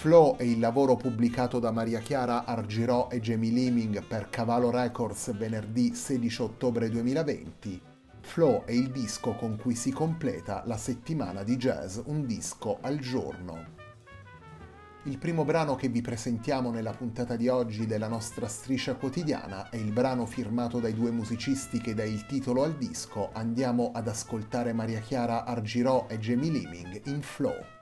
Flow è il lavoro pubblicato da Maria Chiara Argirò e Jamie Liming per Cavallo Records venerdì 16 ottobre 2020. Flow è il disco con cui si completa la settimana di jazz Un disco al giorno. Il primo brano che vi presentiamo nella puntata di oggi della nostra striscia quotidiana è il brano firmato dai due musicisti che dà il titolo al disco. Andiamo ad ascoltare Maria Chiara Argirò e Jamie Liming in Flow.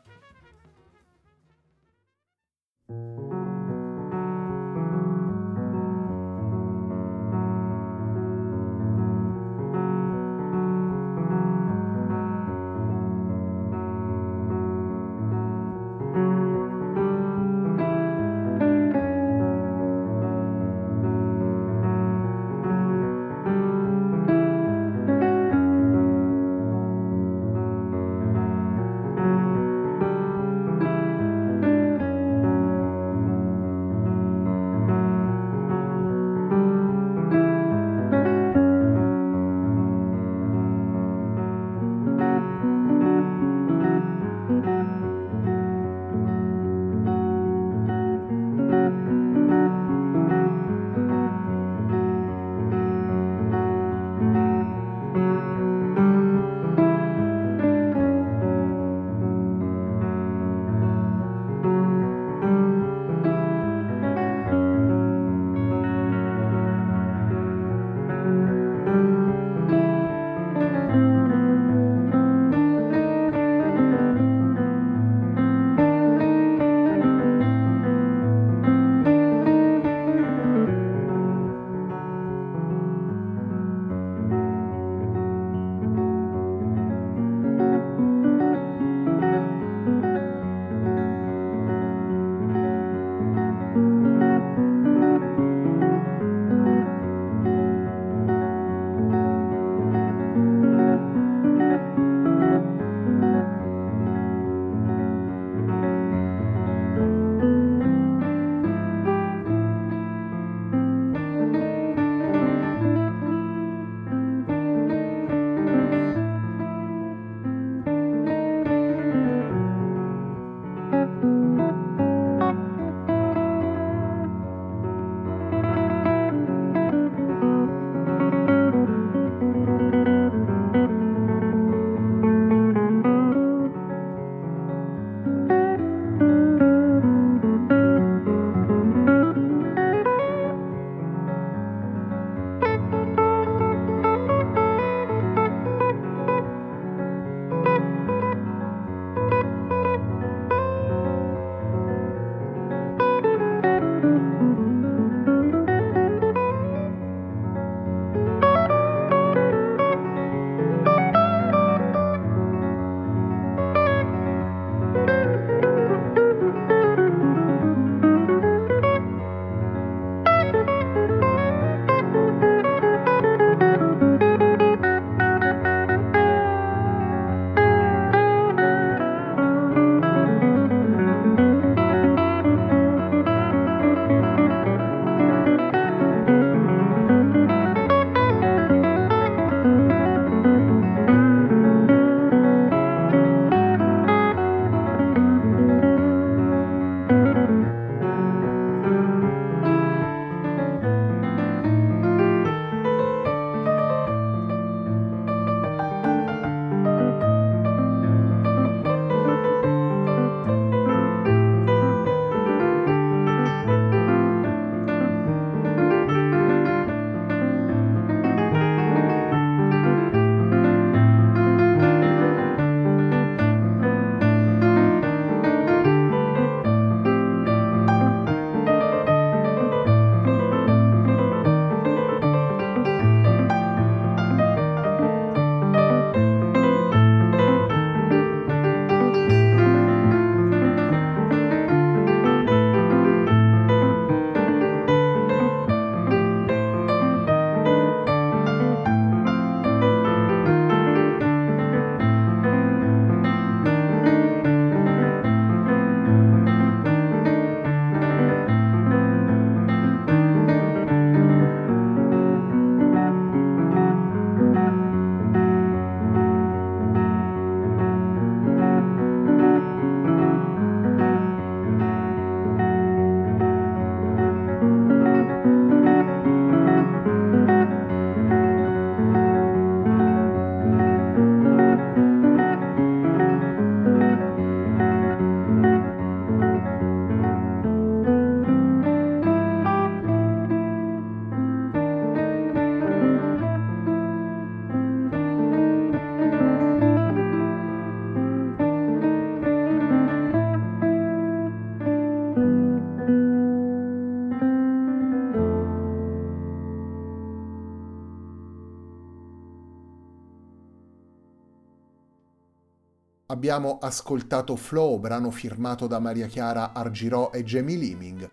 Abbiamo ascoltato Flow, brano firmato da Maria Chiara Argirò e Jamie Liming.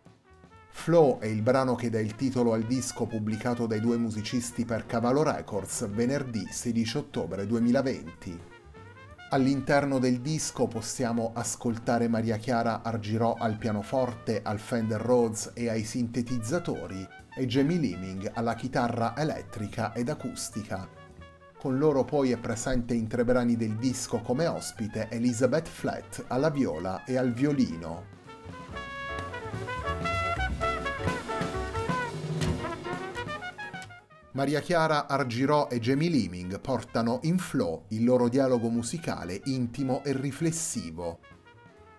Flow è il brano che dà il titolo al disco pubblicato dai due musicisti per Cavallo Records venerdì 16 ottobre 2020. All'interno del disco possiamo ascoltare Maria Chiara Argirò al pianoforte, al Fender Rhodes e ai sintetizzatori e Jamie Liming alla chitarra elettrica ed acustica. Con loro poi è presente in tre brani del disco come ospite Elizabeth Flat alla viola e al violino. Maria Chiara Argirò e Jamie Liming portano in flow il loro dialogo musicale intimo e riflessivo.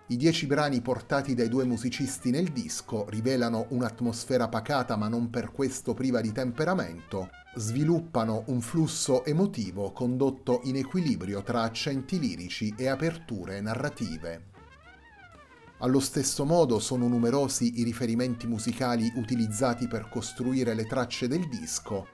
I dieci brani portati dai due musicisti nel disco rivelano un'atmosfera pacata ma non per questo priva di temperamento, sviluppano un flusso emotivo condotto in equilibrio tra accenti lirici e aperture narrative. Allo stesso modo sono numerosi i riferimenti musicali utilizzati per costruire le tracce del disco,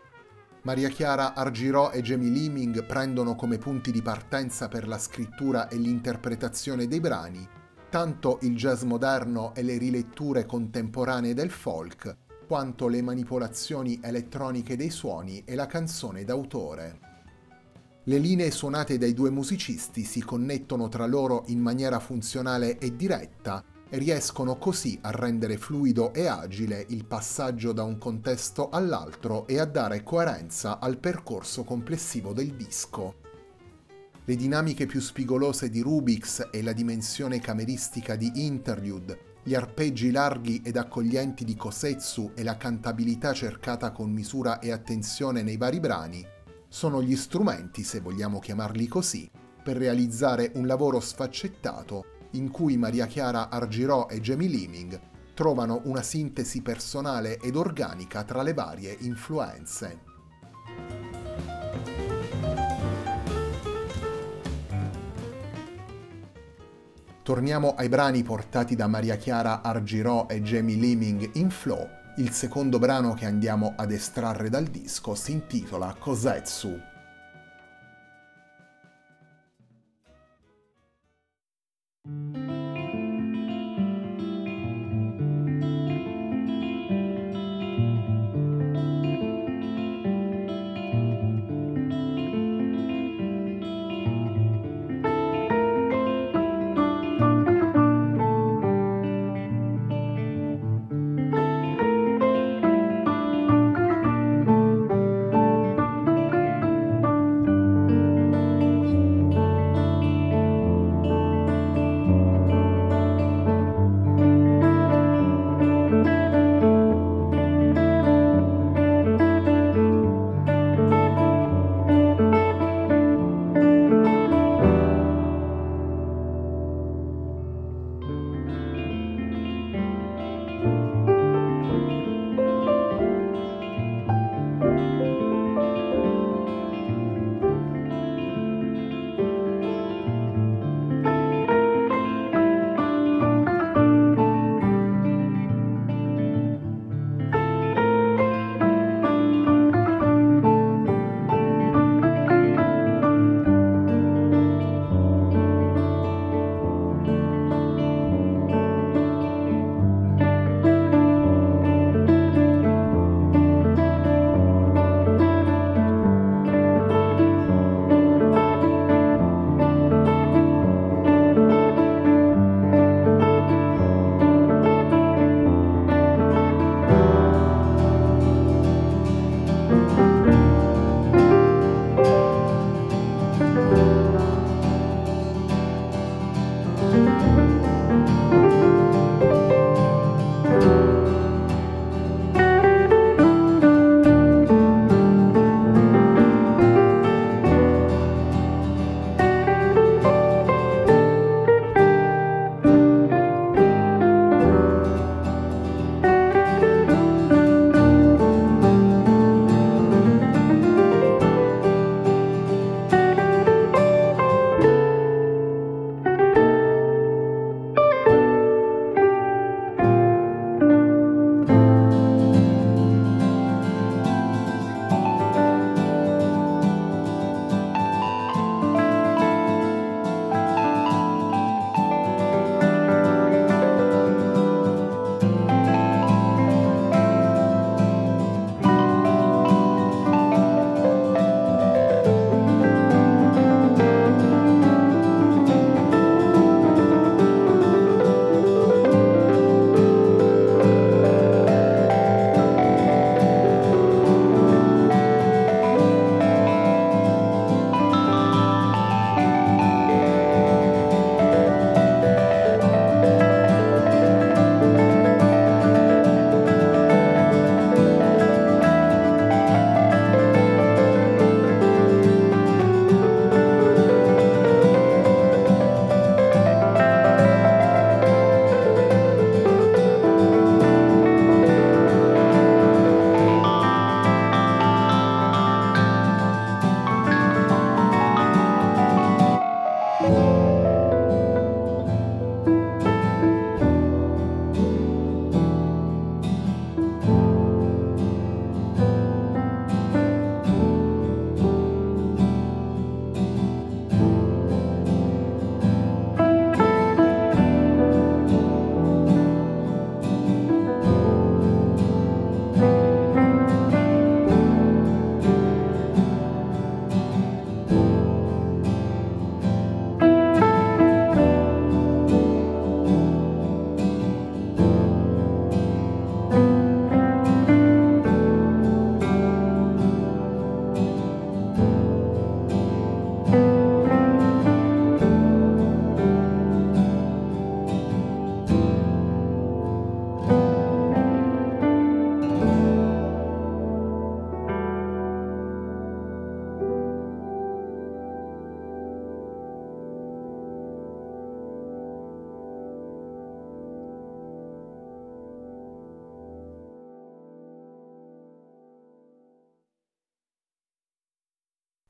Maria Chiara Argirò e Jamie Liming prendono come punti di partenza per la scrittura e l'interpretazione dei brani tanto il jazz moderno e le riletture contemporanee del folk, quanto le manipolazioni elettroniche dei suoni e la canzone d'autore. Le linee suonate dai due musicisti si connettono tra loro in maniera funzionale e diretta e riescono così a rendere fluido e agile il passaggio da un contesto all'altro e a dare coerenza al percorso complessivo del disco. Le dinamiche più spigolose di Rubix e la dimensione cameristica di Interlude, gli arpeggi larghi ed accoglienti di Kosetsu e la cantabilità cercata con misura e attenzione nei vari brani, sono gli strumenti, se vogliamo chiamarli così, per realizzare un lavoro sfaccettato in cui Maria Chiara Argirò e Jamie Liming trovano una sintesi personale ed organica tra le varie influenze. Torniamo ai brani portati da Maria Chiara Argirò e Jamie Liming in Flow. Il secondo brano che andiamo ad estrarre dal disco si intitola Kosetsu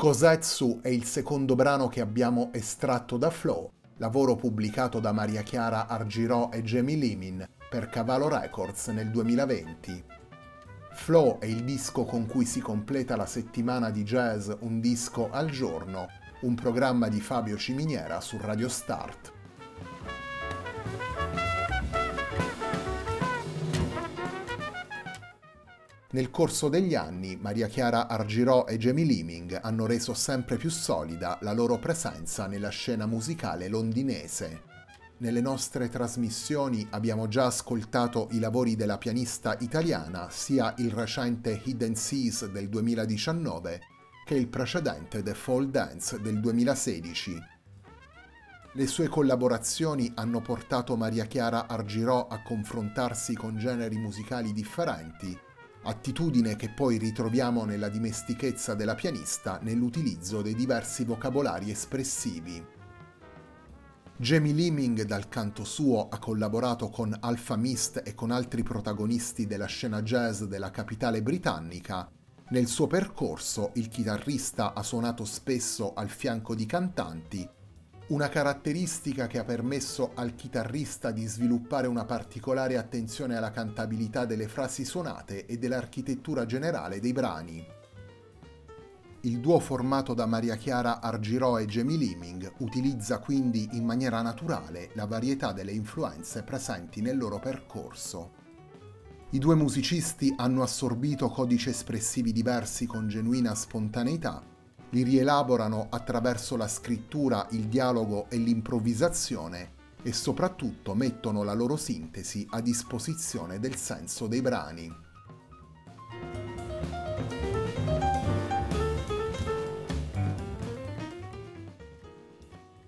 Kosetsu è il secondo brano che abbiamo estratto da Flow, lavoro pubblicato da Maria Chiara Argirò e Jamie Limin per Cavallo Records nel 2020. Flow è il disco con cui si completa la settimana di jazz Un disco al giorno, un programma di Fabio Ciminiera su Radio Start. Nel corso degli anni Maria Chiara Argirò e Jamie Leeming hanno reso sempre più solida la loro presenza nella scena musicale londinese. Nelle nostre trasmissioni abbiamo già ascoltato i lavori della pianista italiana, sia il recente Hidden Seas del 2019 che il precedente The Fall Dance del 2016. Le sue collaborazioni hanno portato Maria Chiara Argirò a confrontarsi con generi musicali differenti attitudine che poi ritroviamo nella dimestichezza della pianista nell'utilizzo dei diversi vocabolari espressivi. Jamie Leeming dal canto suo ha collaborato con Alpha Mist e con altri protagonisti della scena jazz della capitale britannica. Nel suo percorso il chitarrista ha suonato spesso al fianco di cantanti una caratteristica che ha permesso al chitarrista di sviluppare una particolare attenzione alla cantabilità delle frasi suonate e dell'architettura generale dei brani. Il duo formato da Maria Chiara Argirò e Jamie Leeming utilizza quindi in maniera naturale la varietà delle influenze presenti nel loro percorso. I due musicisti hanno assorbito codici espressivi diversi con genuina spontaneità li rielaborano attraverso la scrittura, il dialogo e l'improvvisazione e soprattutto mettono la loro sintesi a disposizione del senso dei brani.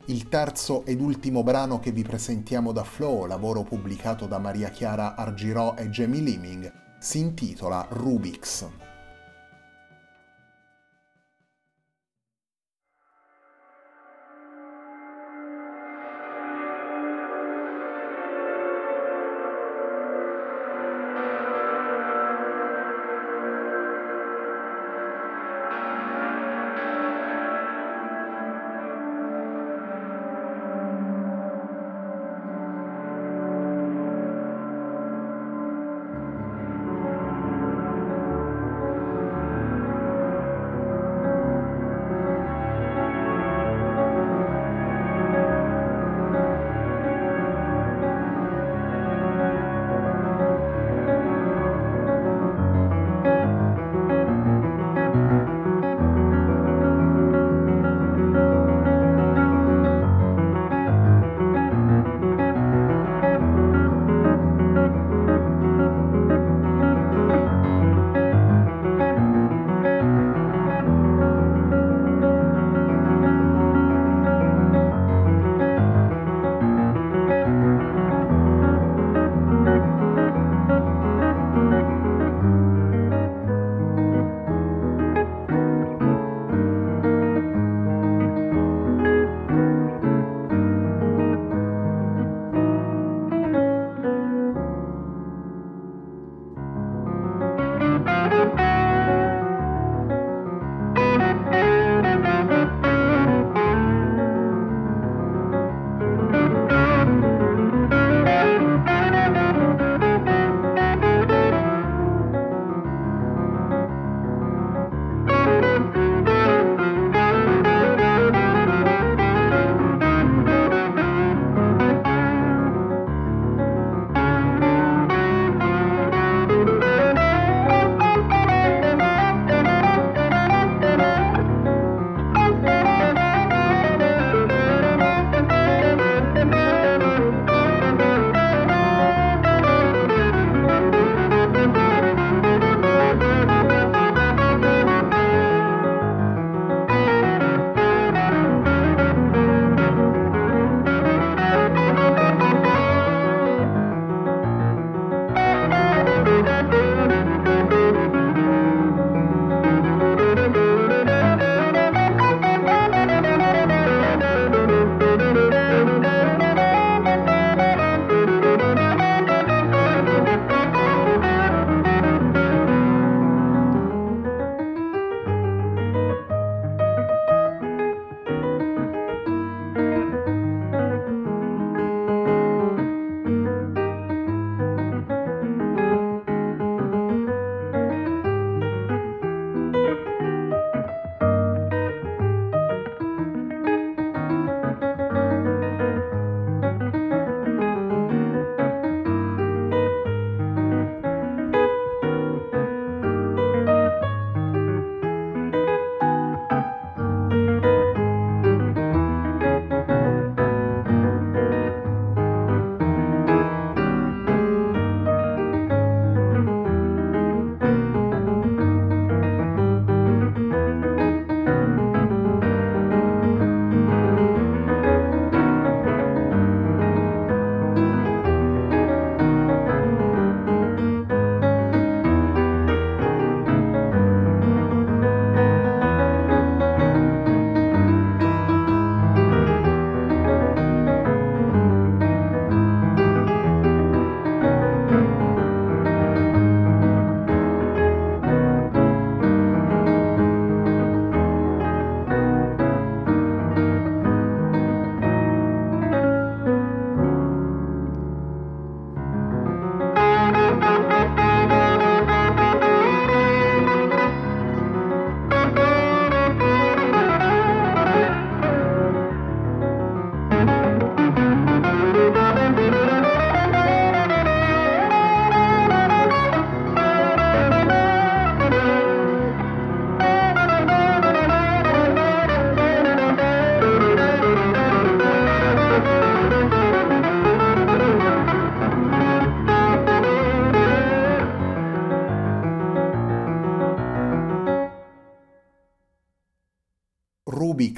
Il terzo ed ultimo brano che vi presentiamo da Flow, lavoro pubblicato da Maria Chiara Argirò e Jamie Leeming, si intitola Rubix.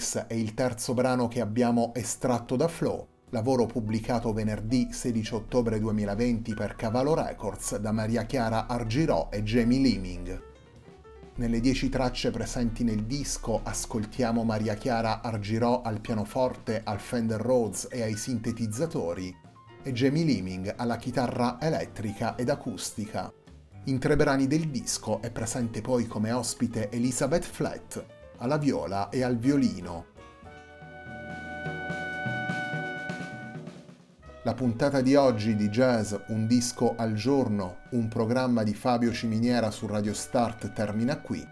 Rubix è il terzo brano che abbiamo estratto da Flow, lavoro pubblicato venerdì 16 ottobre 2020 per Cavallo Records da Maria Chiara Argirò e Jamie Liming. Nelle dieci tracce presenti nel disco ascoltiamo Maria Chiara Argirò al pianoforte, al Fender Rhodes e ai sintetizzatori e Jamie Liming alla chitarra elettrica ed acustica. In tre brani del disco è presente poi come ospite Elizabeth Flatt, alla viola e al violino. La puntata di oggi di Jazz Un disco al giorno, un programma di Fabio Ciminiera su Radio Start termina qui.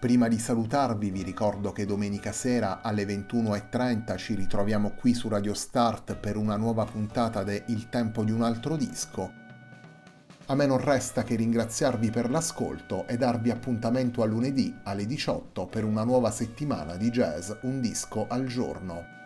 Prima di salutarvi vi ricordo che domenica sera alle 21.30 ci ritroviamo qui su Radio Start per una nuova puntata de Il tempo di un altro disco a me non resta che ringraziarvi per l'ascolto e darvi appuntamento a lunedì alle 18 per una nuova settimana di jazz Un disco al giorno.